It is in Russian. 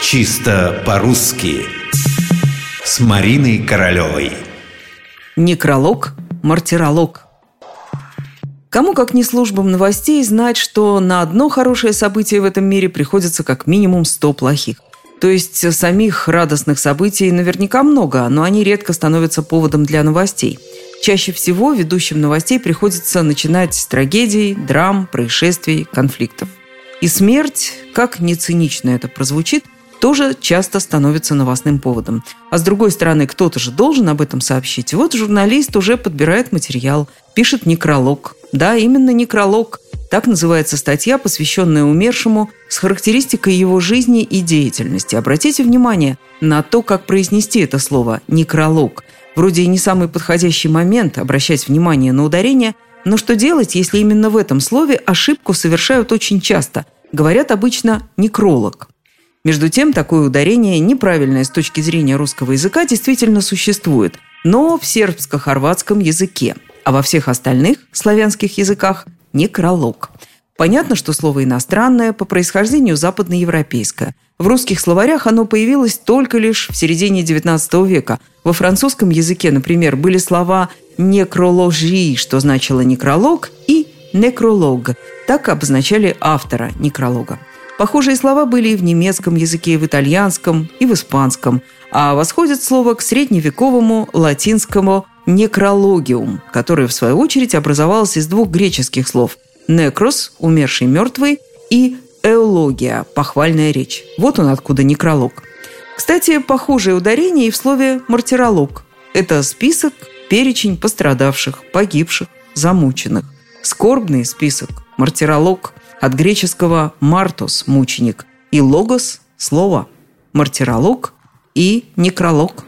Чисто по-русски С Мариной Королевой Некролог, мартиролог Кому, как не службам новостей, знать, что на одно хорошее событие в этом мире приходится как минимум 100 плохих. То есть самих радостных событий наверняка много, но они редко становятся поводом для новостей. Чаще всего ведущим новостей приходится начинать с трагедий, драм, происшествий, конфликтов. И смерть, как не цинично это прозвучит, тоже часто становится новостным поводом. А с другой стороны, кто-то же должен об этом сообщить. Вот журналист уже подбирает материал, пишет некролог. Да, именно некролог. Так называется статья, посвященная умершему, с характеристикой его жизни и деятельности. Обратите внимание на то, как произнести это слово «некролог». Вроде и не самый подходящий момент обращать внимание на ударение, но что делать, если именно в этом слове ошибку совершают очень часто? Говорят обычно «некролог». Между тем, такое ударение, неправильное с точки зрения русского языка, действительно существует, но в сербско-хорватском языке, а во всех остальных славянских языках – некролог. Понятно, что слово иностранное, по происхождению западноевропейское. В русских словарях оно появилось только лишь в середине XIX века. Во французском языке, например, были слова «некрологи», что значило «некролог», и «некролог». Так обозначали автора некролога. Похожие слова были и в немецком языке, и в итальянском, и в испанском, а восходит слово к средневековому латинскому «некрологиум», которое, в свою очередь, образовалось из двух греческих слов «некрос» – умерший мертвый, и «эология» – похвальная речь. Вот он откуда некролог. Кстати, похожее ударение и в слове «мартиролог». Это список, перечень пострадавших, погибших, замученных. Скорбный список, мартиролог – от греческого «мартус» – мученик, и «логос» – слово, мартиролог и некролог –